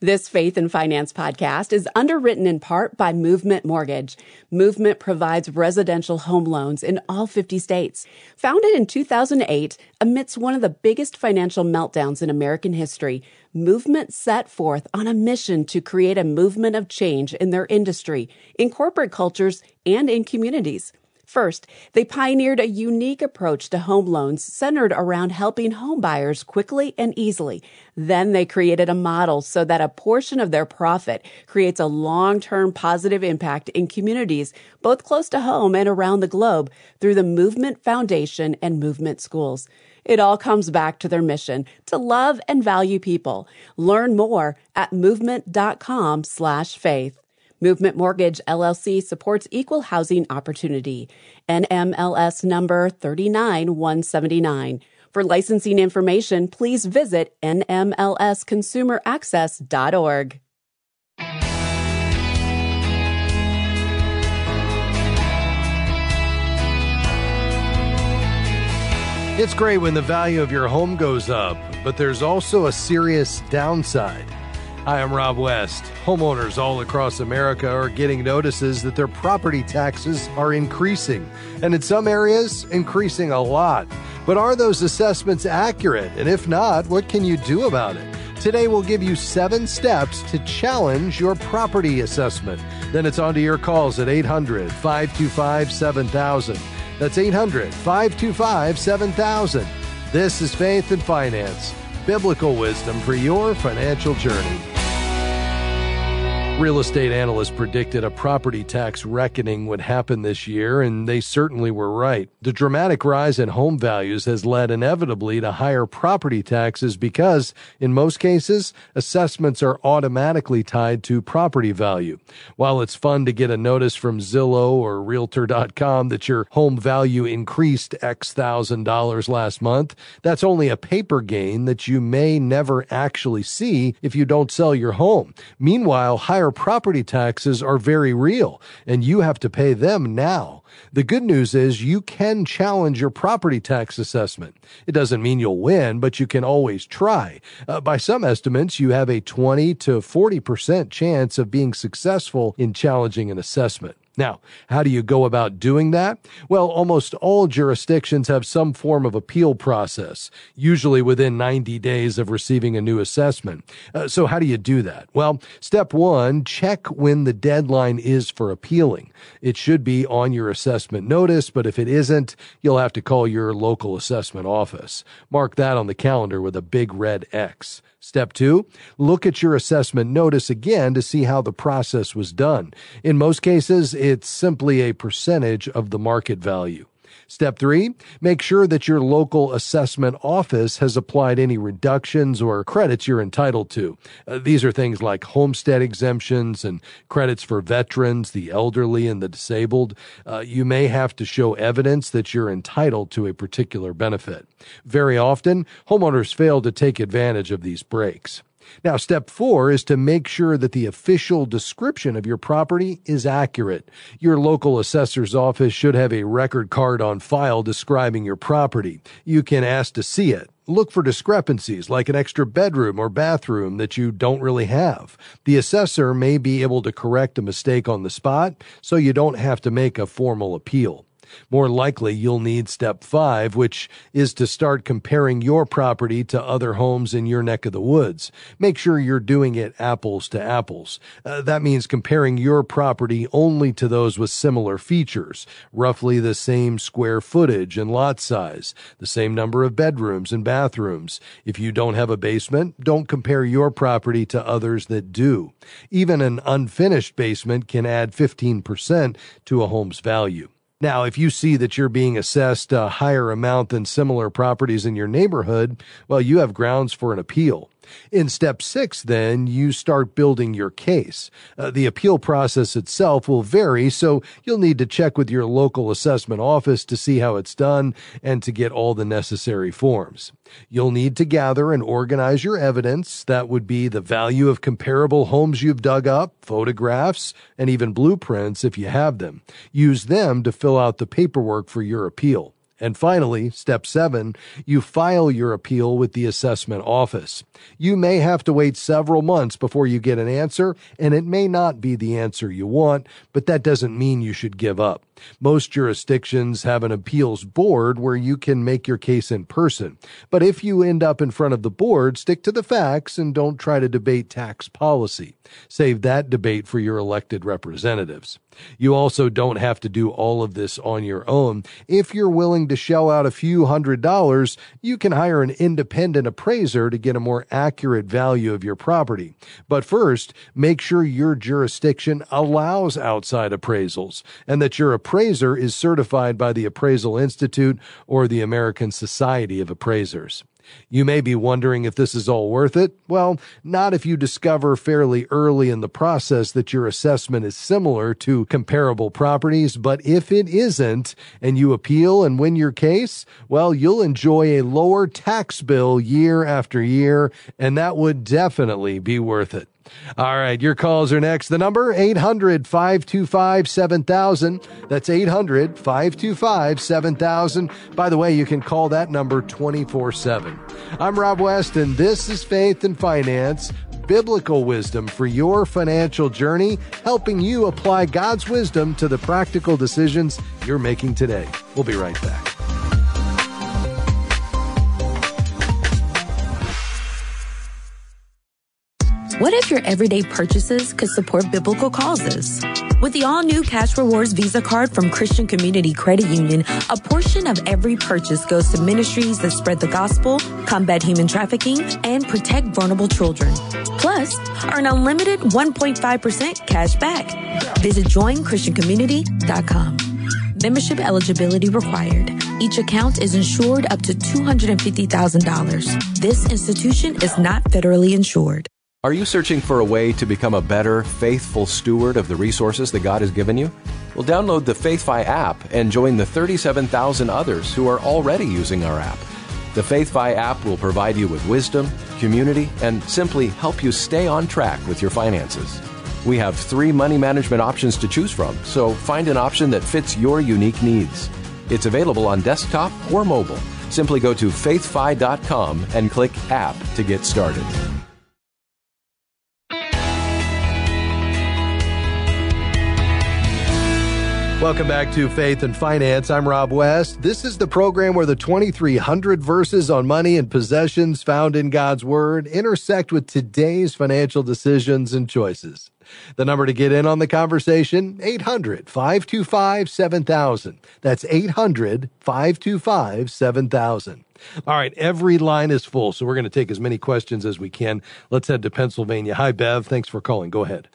This Faith and Finance podcast is underwritten in part by Movement Mortgage. Movement provides residential home loans in all 50 states. Founded in 2008, amidst one of the biggest financial meltdowns in American history, Movement set forth on a mission to create a movement of change in their industry, in corporate cultures, and in communities. First, they pioneered a unique approach to home loans centered around helping homebuyers quickly and easily. Then they created a model so that a portion of their profit creates a long-term positive impact in communities both close to home and around the globe through the Movement Foundation and Movement Schools. It all comes back to their mission to love and value people. Learn more at movement.com slash faith. Movement Mortgage LLC supports equal housing opportunity. NMLS number 39179. For licensing information, please visit nmlsconsumeraccess.org. It's great when the value of your home goes up, but there's also a serious downside. Hi, I'm Rob West. Homeowners all across America are getting notices that their property taxes are increasing, and in some areas, increasing a lot. But are those assessments accurate? And if not, what can you do about it? Today, we'll give you seven steps to challenge your property assessment. Then it's on to your calls at 800 525 7000. That's 800 525 7000. This is Faith and Finance, biblical wisdom for your financial journey. Real estate analysts predicted a property tax reckoning would happen this year, and they certainly were right. The dramatic rise in home values has led inevitably to higher property taxes because, in most cases, assessments are automatically tied to property value. While it's fun to get a notice from Zillow or Realtor.com that your home value increased X thousand dollars last month, that's only a paper gain that you may never actually see if you don't sell your home. Meanwhile, higher higher property taxes are very real and you have to pay them now. The good news is you can challenge your property tax assessment. It doesn't mean you'll win, but you can always try. Uh, by some estimates, you have a 20 to 40% chance of being successful in challenging an assessment. Now, how do you go about doing that? Well, almost all jurisdictions have some form of appeal process, usually within 90 days of receiving a new assessment. Uh, so how do you do that? Well, step one, check when the deadline is for appealing. It should be on your assessment notice, but if it isn't, you'll have to call your local assessment office. Mark that on the calendar with a big red X. Step two, look at your assessment notice again to see how the process was done. In most cases, it's simply a percentage of the market value. Step three, make sure that your local assessment office has applied any reductions or credits you're entitled to. Uh, these are things like homestead exemptions and credits for veterans, the elderly, and the disabled. Uh, you may have to show evidence that you're entitled to a particular benefit. Very often, homeowners fail to take advantage of these breaks. Now, step four is to make sure that the official description of your property is accurate. Your local assessor's office should have a record card on file describing your property. You can ask to see it. Look for discrepancies like an extra bedroom or bathroom that you don't really have. The assessor may be able to correct a mistake on the spot, so you don't have to make a formal appeal. More likely, you'll need step five, which is to start comparing your property to other homes in your neck of the woods. Make sure you're doing it apples to apples. Uh, that means comparing your property only to those with similar features, roughly the same square footage and lot size, the same number of bedrooms and bathrooms. If you don't have a basement, don't compare your property to others that do. Even an unfinished basement can add 15% to a home's value. Now, if you see that you're being assessed a higher amount than similar properties in your neighborhood, well, you have grounds for an appeal. In step six, then, you start building your case. Uh, the appeal process itself will vary, so you'll need to check with your local assessment office to see how it's done and to get all the necessary forms. You'll need to gather and organize your evidence. That would be the value of comparable homes you've dug up, photographs, and even blueprints if you have them. Use them to fill out the paperwork for your appeal. And finally, step seven, you file your appeal with the assessment office. You may have to wait several months before you get an answer, and it may not be the answer you want, but that doesn't mean you should give up. Most jurisdictions have an appeals board where you can make your case in person. But if you end up in front of the board, stick to the facts and don't try to debate tax policy. Save that debate for your elected representatives. You also don't have to do all of this on your own. If you're willing to shell out a few hundred dollars, you can hire an independent appraiser to get a more accurate value of your property. But first, make sure your jurisdiction allows outside appraisals and that your appraiser is certified by the Appraisal Institute or the American Society of Appraisers. You may be wondering if this is all worth it. Well, not if you discover fairly early in the process that your assessment is similar to comparable properties, but if it isn't and you appeal and win your case, well, you'll enjoy a lower tax bill year after year, and that would definitely be worth it. All right, your calls are next. The number 800 525 7000. That's 800 525 7000. By the way, you can call that number 24 7. I'm Rob West, and this is Faith and Finance biblical wisdom for your financial journey, helping you apply God's wisdom to the practical decisions you're making today. We'll be right back. What if your everyday purchases could support biblical causes? With the all new Cash Rewards Visa card from Christian Community Credit Union, a portion of every purchase goes to ministries that spread the gospel, combat human trafficking, and protect vulnerable children. Plus, earn unlimited 1.5% cash back. Visit joinchristiancommunity.com. Membership eligibility required. Each account is insured up to $250,000. This institution is not federally insured. Are you searching for a way to become a better, faithful steward of the resources that God has given you? Well, download the FaithFi app and join the 37,000 others who are already using our app. The FaithFi app will provide you with wisdom, community, and simply help you stay on track with your finances. We have three money management options to choose from, so find an option that fits your unique needs. It's available on desktop or mobile. Simply go to faithfi.com and click App to get started. Welcome back to Faith and Finance. I'm Rob West. This is the program where the 2,300 verses on money and possessions found in God's Word intersect with today's financial decisions and choices. The number to get in on the conversation, 800 525 7000. That's 800 525 7000. All right, every line is full, so we're going to take as many questions as we can. Let's head to Pennsylvania. Hi, Bev. Thanks for calling. Go ahead.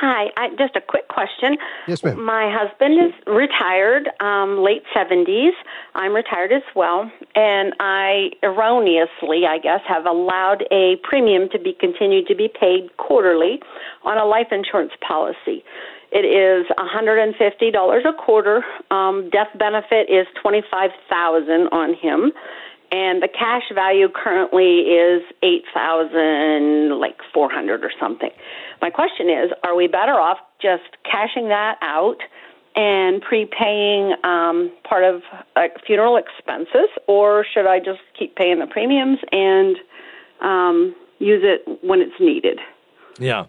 Hi, I, just a quick question. Yes, ma'am. My husband is retired, um, late 70s. I'm retired as well, and I erroneously, I guess, have allowed a premium to be continued to be paid quarterly on a life insurance policy. It is $150 a quarter. Um, death benefit is 25000 on him and the cash value currently is eight thousand like four hundred or something. My question is, are we better off just cashing that out and prepaying um, part of uh, funeral expenses, or should I just keep paying the premiums and um, use it when it's needed? Yeah.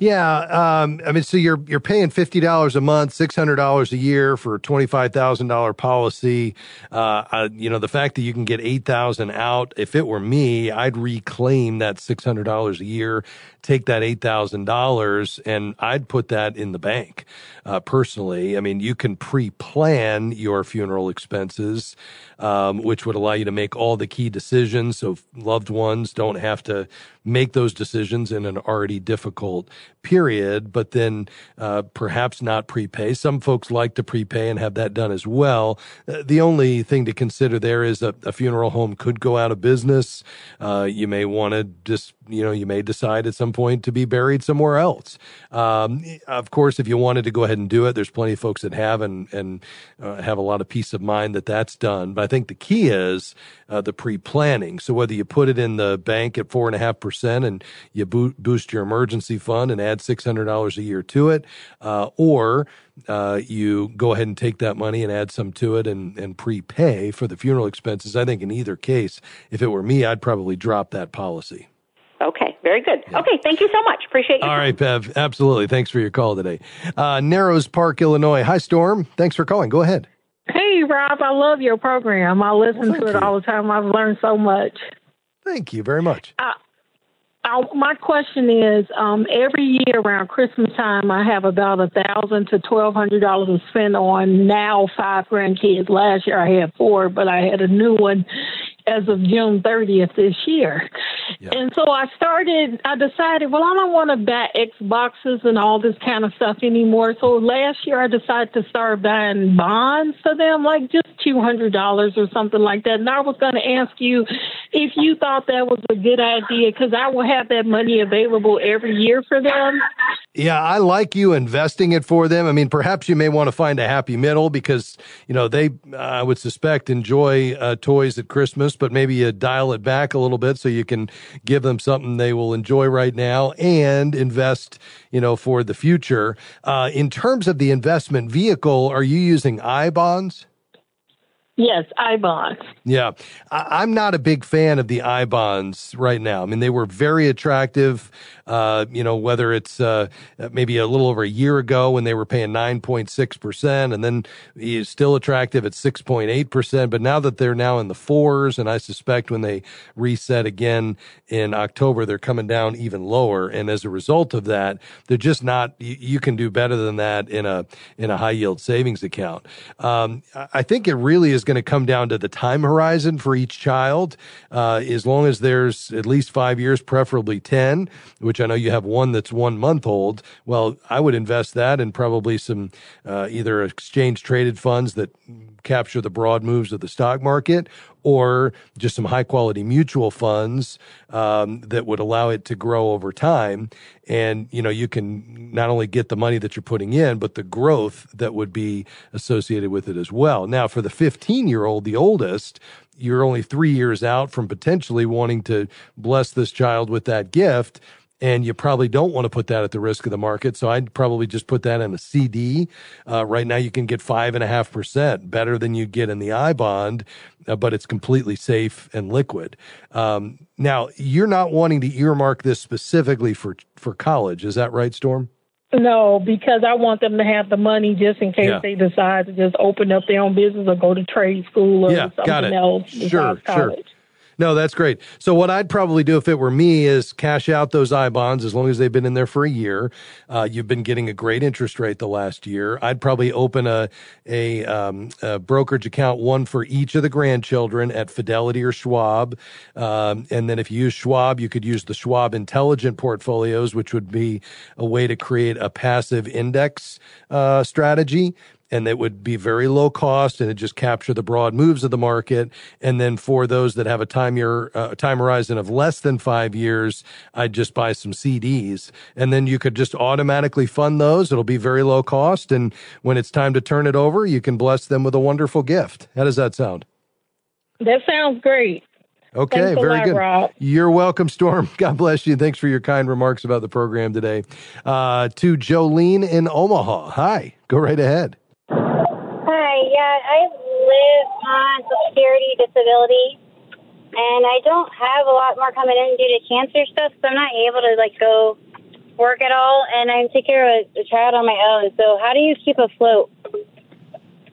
Yeah, um, I mean, so you're you're paying fifty dollars a month, six hundred dollars a year for a twenty five thousand dollar policy. Uh, uh, you know, the fact that you can get eight thousand out. If it were me, I'd reclaim that six hundred dollars a year, take that eight thousand dollars, and I'd put that in the bank. Uh, personally, I mean, you can pre plan your funeral expenses, um, which would allow you to make all the key decisions, so loved ones don't have to make those decisions in an already difficult period, but then uh, perhaps not prepay. Some folks like to prepay and have that done as well. Uh, the only thing to consider there is a, a, funeral home could go out of business. Uh, you may want to just you know, you may decide at some point to be buried somewhere else. Um, of course, if you wanted to go ahead and do it, there's plenty of folks that have and, and uh, have a lot of peace of mind that that's done. But I think the key is uh, the pre planning. So whether you put it in the bank at four and a half percent and you bo- boost your emergency fund and add $600 a year to it, uh, or uh, you go ahead and take that money and add some to it and, and prepay for the funeral expenses. I think in either case, if it were me, I'd probably drop that policy. Okay, very good. Yeah. Okay, thank you so much. Appreciate you. All right, Bev. Absolutely. Thanks for your call today. Uh, Narrows Park, Illinois. Hi, Storm. Thanks for calling. Go ahead. Hey, Rob. I love your program. I listen well, to it you. all the time. I've learned so much. Thank you very much. Uh, uh, my question is, um, every year around Christmas time, I have about a thousand to twelve hundred dollars to spend on now five grandkids. Last year I had four, but I had a new one as of June 30th this year. Yep. And so I started, I decided, well, I don't want to buy Xboxes and all this kind of stuff anymore. So last year I decided to start buying bonds for them, like just $200 or something like that. And I was going to ask you if you thought that was a good idea because I will have that money available every year for them. Yeah, I like you investing it for them. I mean, perhaps you may want to find a happy middle because, you know, they, I would suspect, enjoy uh, toys at Christmas, but maybe you dial it back a little bit so you can give them something they will enjoy right now and invest, you know, for the future. Uh, in terms of the investment vehicle, are you using I bonds? Yes, I bonds. Yeah, I, am not a big fan of the I bonds right now. I mean, they were very attractive uh, you know, whether it's uh, maybe a little over a year ago when they were paying 9.6%, and then he's still attractive at 6.8%. But now that they're now in the fours, and I suspect when they reset again in October, they're coming down even lower. And as a result of that, they're just not, you, you can do better than that in a, in a high yield savings account. Um, I think it really is going to come down to the time horizon for each child. Uh, as long as there's at least five years, preferably 10, which I know you have one that's one month old. Well, I would invest that in probably some uh, either exchange traded funds that capture the broad moves of the stock market or just some high quality mutual funds um, that would allow it to grow over time. And, you know, you can not only get the money that you're putting in, but the growth that would be associated with it as well. Now, for the 15 year old, the oldest, you're only three years out from potentially wanting to bless this child with that gift and you probably don't want to put that at the risk of the market. So I'd probably just put that in a CD. Uh, right now, you can get five and a half percent, better than you get in the I bond, uh, but it's completely safe and liquid. Um, now, you're not wanting to earmark this specifically for for college, is that right, Storm? No, because I want them to have the money just in case yeah. they decide to just open up their own business or go to trade school or yeah, something else. Sure, sure. No, that's great. So what I'd probably do if it were me is cash out those I bonds as long as they've been in there for a year. Uh, you've been getting a great interest rate the last year. I'd probably open a a, um, a brokerage account, one for each of the grandchildren at Fidelity or Schwab. Um, and then if you use Schwab, you could use the Schwab Intelligent Portfolios, which would be a way to create a passive index uh, strategy and it would be very low cost and it just capture the broad moves of the market. And then for those that have a time year, uh, time horizon of less than five years, I'd just buy some CDs and then you could just automatically fund those. It'll be very low cost. And when it's time to turn it over, you can bless them with a wonderful gift. How does that sound? That sounds great. Okay, very lot, good. Rob. You're welcome, Storm. God bless you. Thanks for your kind remarks about the program today. Uh, to Jolene in Omaha. Hi, go right ahead. Yeah, I live on Security disability, and I don't have a lot more coming in due to cancer stuff, so I'm not able to like go work at all, and I take care of a child on my own. So how do you keep afloat?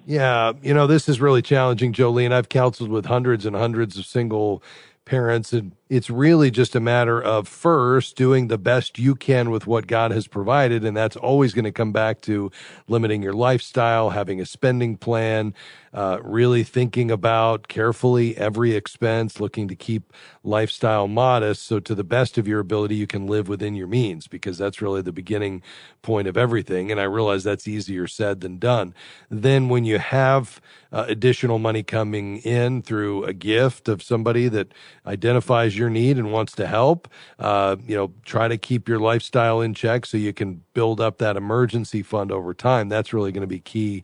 Yeah, you know, this is really challenging, Jolene. I've counseled with hundreds and hundreds of single parents and it's really just a matter of first doing the best you can with what God has provided. And that's always going to come back to limiting your lifestyle, having a spending plan, uh, really thinking about carefully every expense, looking to keep lifestyle modest. So to the best of your ability, you can live within your means because that's really the beginning point of everything. And I realize that's easier said than done. Then when you have uh, additional money coming in through a gift of somebody that identifies your need and wants to help. Uh, you know, try to keep your lifestyle in check so you can build up that emergency fund over time. That's really going to be key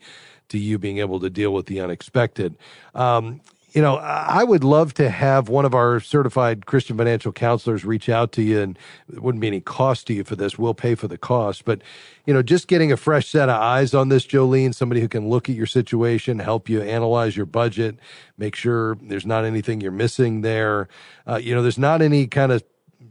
to you being able to deal with the unexpected. Um, you know, I would love to have one of our certified Christian financial counselors reach out to you, and it wouldn't be any cost to you for this. We'll pay for the cost, but you know, just getting a fresh set of eyes on this, Jolene, somebody who can look at your situation, help you analyze your budget, make sure there's not anything you're missing there. Uh, you know, there's not any kind of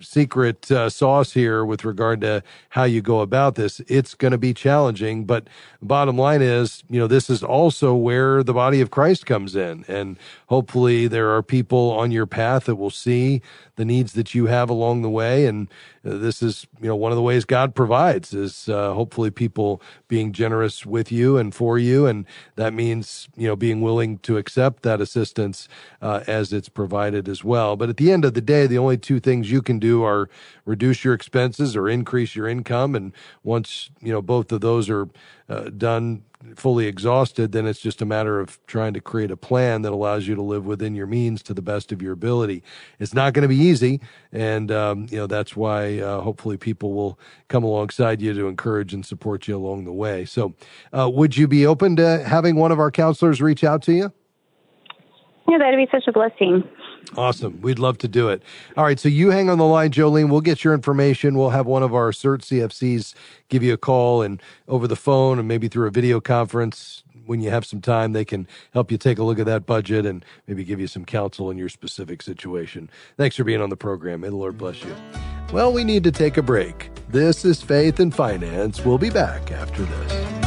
secret uh, sauce here with regard to how you go about this. It's going to be challenging, but bottom line is, you know, this is also where the body of Christ comes in. And hopefully there are people on your path that will see the needs that you have along the way. And uh, this is, you know, one of the ways God provides is uh, hopefully people being generous with you and for you. And that means, you know, being willing to accept that assistance uh, as it's provided as well. But at the end of the day, the only two things you can do are reduce your expenses or increase your income. And once, you know, both of those are uh, done fully exhausted, then it's just a matter of trying to create a plan that allows you to live within your means to the best of your ability. It's not going to be easy, and um, you know that's why uh, hopefully people will come alongside you to encourage and support you along the way. So, uh, would you be open to having one of our counselors reach out to you? Yeah, that'd be such a blessing. Awesome. We'd love to do it. All right. So you hang on the line, Jolene. We'll get your information. We'll have one of our CERT CFCs give you a call and over the phone and maybe through a video conference when you have some time, they can help you take a look at that budget and maybe give you some counsel in your specific situation. Thanks for being on the program. May the Lord bless you. Well, we need to take a break. This is Faith and Finance. We'll be back after this.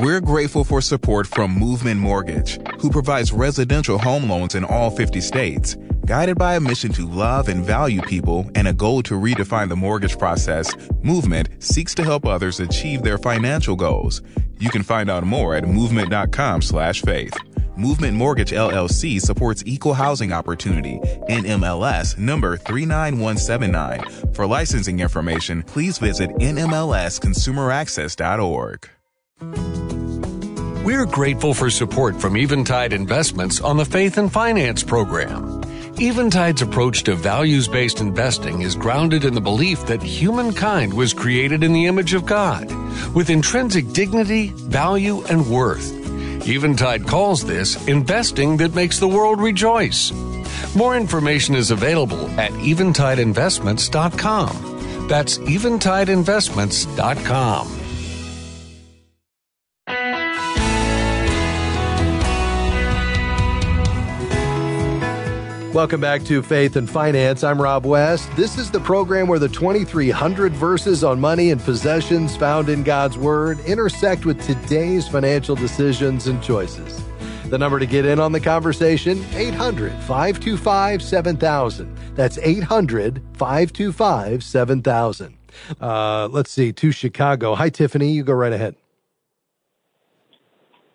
We're grateful for support from Movement Mortgage, who provides residential home loans in all 50 states. Guided by a mission to love and value people and a goal to redefine the mortgage process, Movement seeks to help others achieve their financial goals. You can find out more at movement.com/faith. Movement Mortgage LLC supports equal housing opportunity. NMLS number 39179. For licensing information, please visit nmlsconsumeraccess.org. We're grateful for support from Eventide Investments on the Faith and Finance program. Eventide's approach to values based investing is grounded in the belief that humankind was created in the image of God, with intrinsic dignity, value, and worth. Eventide calls this investing that makes the world rejoice. More information is available at eventideinvestments.com. That's eventideinvestments.com. Welcome back to Faith and Finance. I'm Rob West. This is the program where the 2,300 verses on money and possessions found in God's Word intersect with today's financial decisions and choices. The number to get in on the conversation 800 525 7000. That's 800 525 7000. Uh, let's see, to Chicago. Hi, Tiffany. You go right ahead.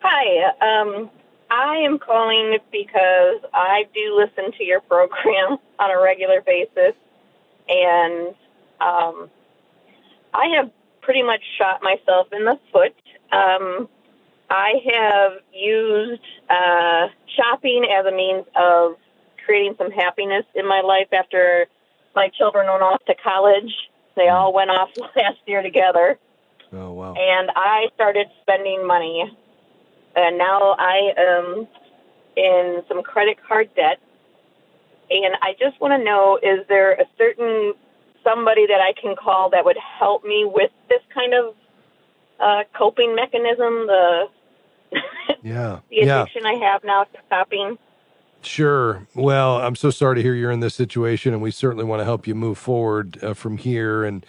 Hi. Um, I am calling because I do listen to your program on a regular basis, and um, I have pretty much shot myself in the foot. Um, I have used uh, shopping as a means of creating some happiness in my life after my children went off to college. They all went off last year together. Oh, wow. And I started spending money and now I am in some credit card debt. And I just want to know is there a certain somebody that I can call that would help me with this kind of uh, coping mechanism, the yeah, the addiction yeah. I have now to shopping? Sure. Well, I'm so sorry to hear you're in this situation, and we certainly want to help you move forward uh, from here. And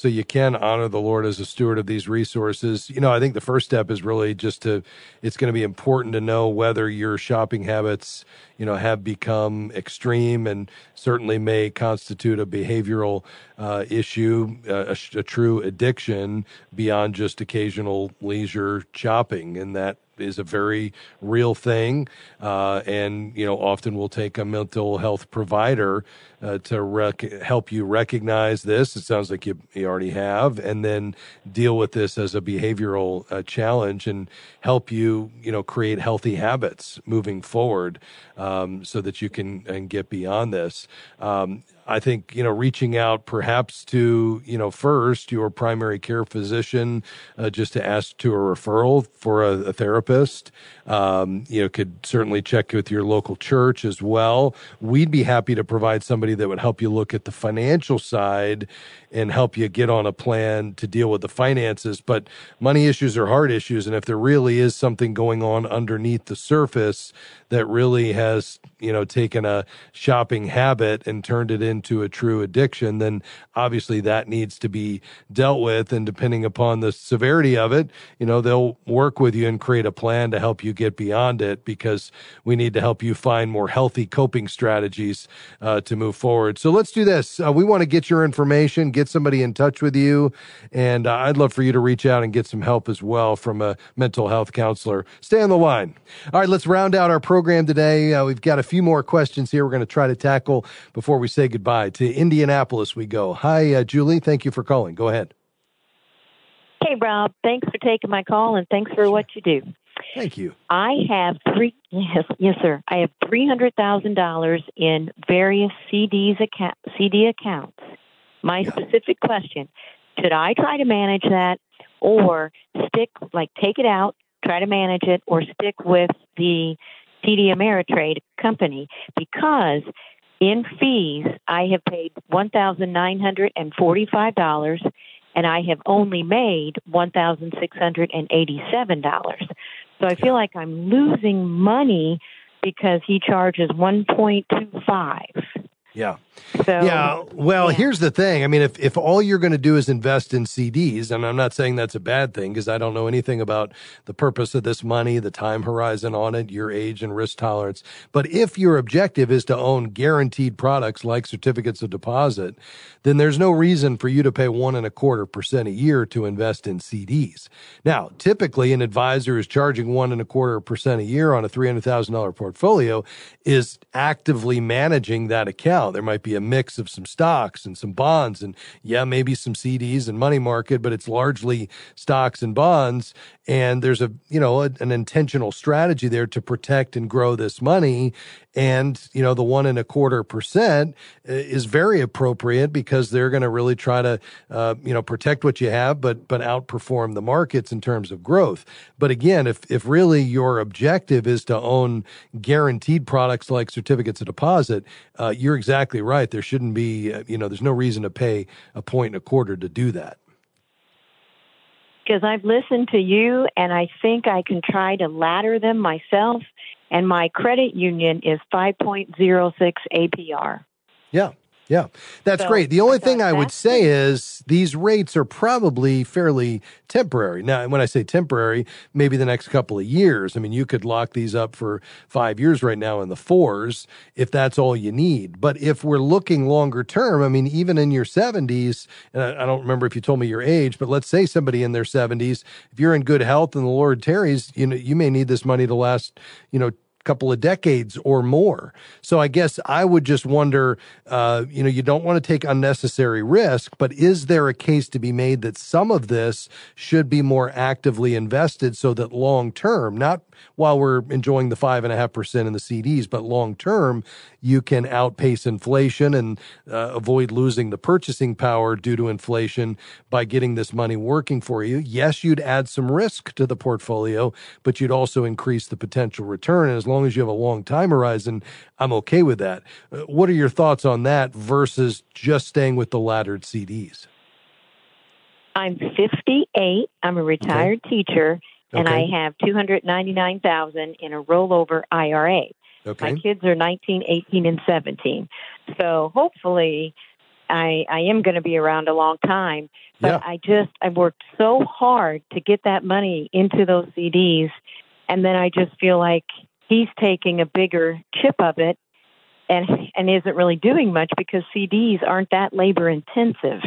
so you can honor the Lord as a steward of these resources. You know, I think the first step is really just to, it's going to be important to know whether your shopping habits, you know, have become extreme and certainly may constitute a behavioral uh, issue, uh, a, a true addiction beyond just occasional leisure shopping. And that is a very real thing, uh, and you know often will take a mental health provider uh, to rec- help you recognize this. It sounds like you, you already have, and then deal with this as a behavioral uh, challenge and help you, you know, create healthy habits moving forward, um, so that you can and get beyond this. Um, I think, you know, reaching out perhaps to, you know, first your primary care physician, uh, just to ask to a referral for a, a therapist. Um, you know, could certainly check with your local church as well. We'd be happy to provide somebody that would help you look at the financial side and help you get on a plan to deal with the finances. But money issues are hard issues. And if there really is something going on underneath the surface that really has, you know, taken a shopping habit and turned it into a true addiction, then obviously that needs to be dealt with. And depending upon the severity of it, you know, they'll work with you and create a plan to help you get beyond it because we need to help you find more healthy coping strategies uh, to move forward. So let's do this. Uh, we want to get your information, get somebody in touch with you. And uh, I'd love for you to reach out and get some help as well from a mental health counselor. Stay on the line. All right, let's round out our program today. Uh, we've got a few more questions here we're going to try to tackle before we say goodbye. To Indianapolis, we go. Hi, uh, Julie. Thank you for calling. Go ahead. Hey, Rob. Thanks for taking my call and thanks for what you do. Thank you. I have three. Yes, yes, sir. I have three hundred thousand dollars in various CDs account, CD accounts. My yeah. specific question: Should I try to manage that, or stick like take it out, try to manage it, or stick with the TD Ameritrade company? Because in fees, I have paid one thousand nine hundred and forty-five dollars and I have only made $1,687. So I feel like I'm losing money because he charges 1.25. Yeah. So, yeah. Well, yeah. here's the thing. I mean, if, if all you're going to do is invest in CDs, and I'm not saying that's a bad thing because I don't know anything about the purpose of this money, the time horizon on it, your age and risk tolerance. But if your objective is to own guaranteed products like certificates of deposit, then there's no reason for you to pay one and a quarter percent a year to invest in CDs. Now, typically an advisor is charging one and a quarter percent a year on a $300,000 portfolio is actively managing that account. There might be a mix of some stocks and some bonds and yeah, maybe some CDs and money market, but it's largely stocks and bonds. And there's a, you know, a, an intentional strategy there to protect and grow this money. And, you know, the one and a quarter percent uh, is very appropriate because they're going to really try to, uh, you know, protect what you have, but, but outperform the markets in terms of growth. But again, if, if really your objective is to own guaranteed products like certificates of deposit, uh, you're exactly right. There shouldn't be, uh, you know, there's no reason to pay a point and a quarter to do that because I've listened to you and I think I can try to ladder them myself and my credit union is 5.06 APR. Yeah. Yeah, that's so, great. The only thing I would say is these rates are probably fairly temporary. Now, when I say temporary, maybe the next couple of years. I mean, you could lock these up for five years right now in the fours if that's all you need. But if we're looking longer term, I mean, even in your 70s, and I, I don't remember if you told me your age, but let's say somebody in their 70s, if you're in good health and the Lord tarries, you know, you may need this money to last, you know, couple of decades or more. So I guess I would just wonder, uh, you know, you don't want to take unnecessary risk, but is there a case to be made that some of this should be more actively invested so that long term, not while we're enjoying the five and a half percent in the CDs, but long term, you can outpace inflation and uh, avoid losing the purchasing power due to inflation by getting this money working for you. Yes, you'd add some risk to the portfolio, but you'd also increase the potential return. And as long as you have a long time horizon, I'm okay with that. Uh, what are your thoughts on that versus just staying with the laddered CDs? I'm 58. I'm a retired okay. teacher, and okay. I have 299,000 in a rollover IRA. Okay. My kids are 19, 18, and 17. So hopefully, I I am going to be around a long time. But yeah. I just I worked so hard to get that money into those CDs, and then I just feel like he's taking a bigger chip of it, and and isn't really doing much because CDs aren't that labor intensive.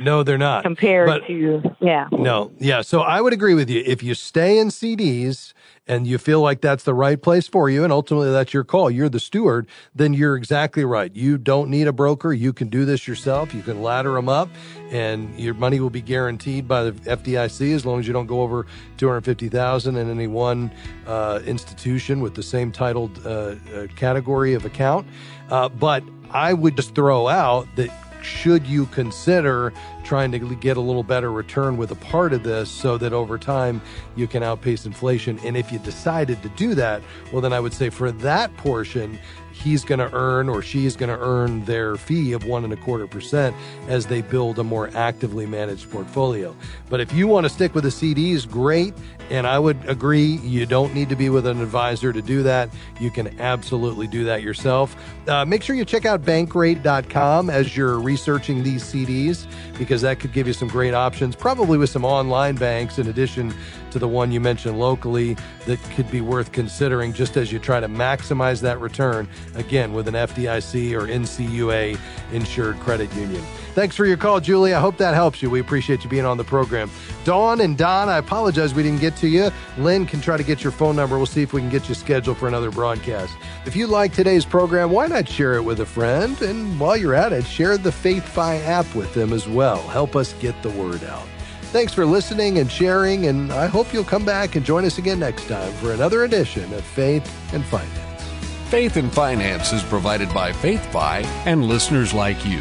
No, they're not. Compared but, to, yeah. No, yeah. So I would agree with you. If you stay in CDs and you feel like that's the right place for you, and ultimately that's your call, you're the steward, then you're exactly right. You don't need a broker. You can do this yourself. You can ladder them up, and your money will be guaranteed by the FDIC as long as you don't go over 250,000 in any one uh, institution with the same titled uh, uh, category of account. Uh, but I would just throw out that should you consider trying to get a little better return with a part of this so that over time you can outpace inflation? And if you decided to do that, well, then I would say for that portion, he's going to earn or she's going to earn their fee of one and a quarter percent as they build a more actively managed portfolio. But if you want to stick with the CDs, great. And I would agree, you don't need to be with an advisor to do that. You can absolutely do that yourself. Uh, make sure you check out bankrate.com as you're researching these CDs because that could give you some great options, probably with some online banks in addition to the one you mentioned locally that could be worth considering just as you try to maximize that return, again, with an FDIC or NCUA insured credit union. Thanks for your call, Julie. I hope that helps you. We appreciate you being on the program. Dawn and Don, I apologize we didn't get to you. Lynn can try to get your phone number. We'll see if we can get you scheduled for another broadcast. If you like today's program, why not share it with a friend? And while you're at it, share the FaithFi app with them as well. Help us get the word out. Thanks for listening and sharing, and I hope you'll come back and join us again next time for another edition of Faith and Finance. Faith and Finance is provided by FaithFi and listeners like you.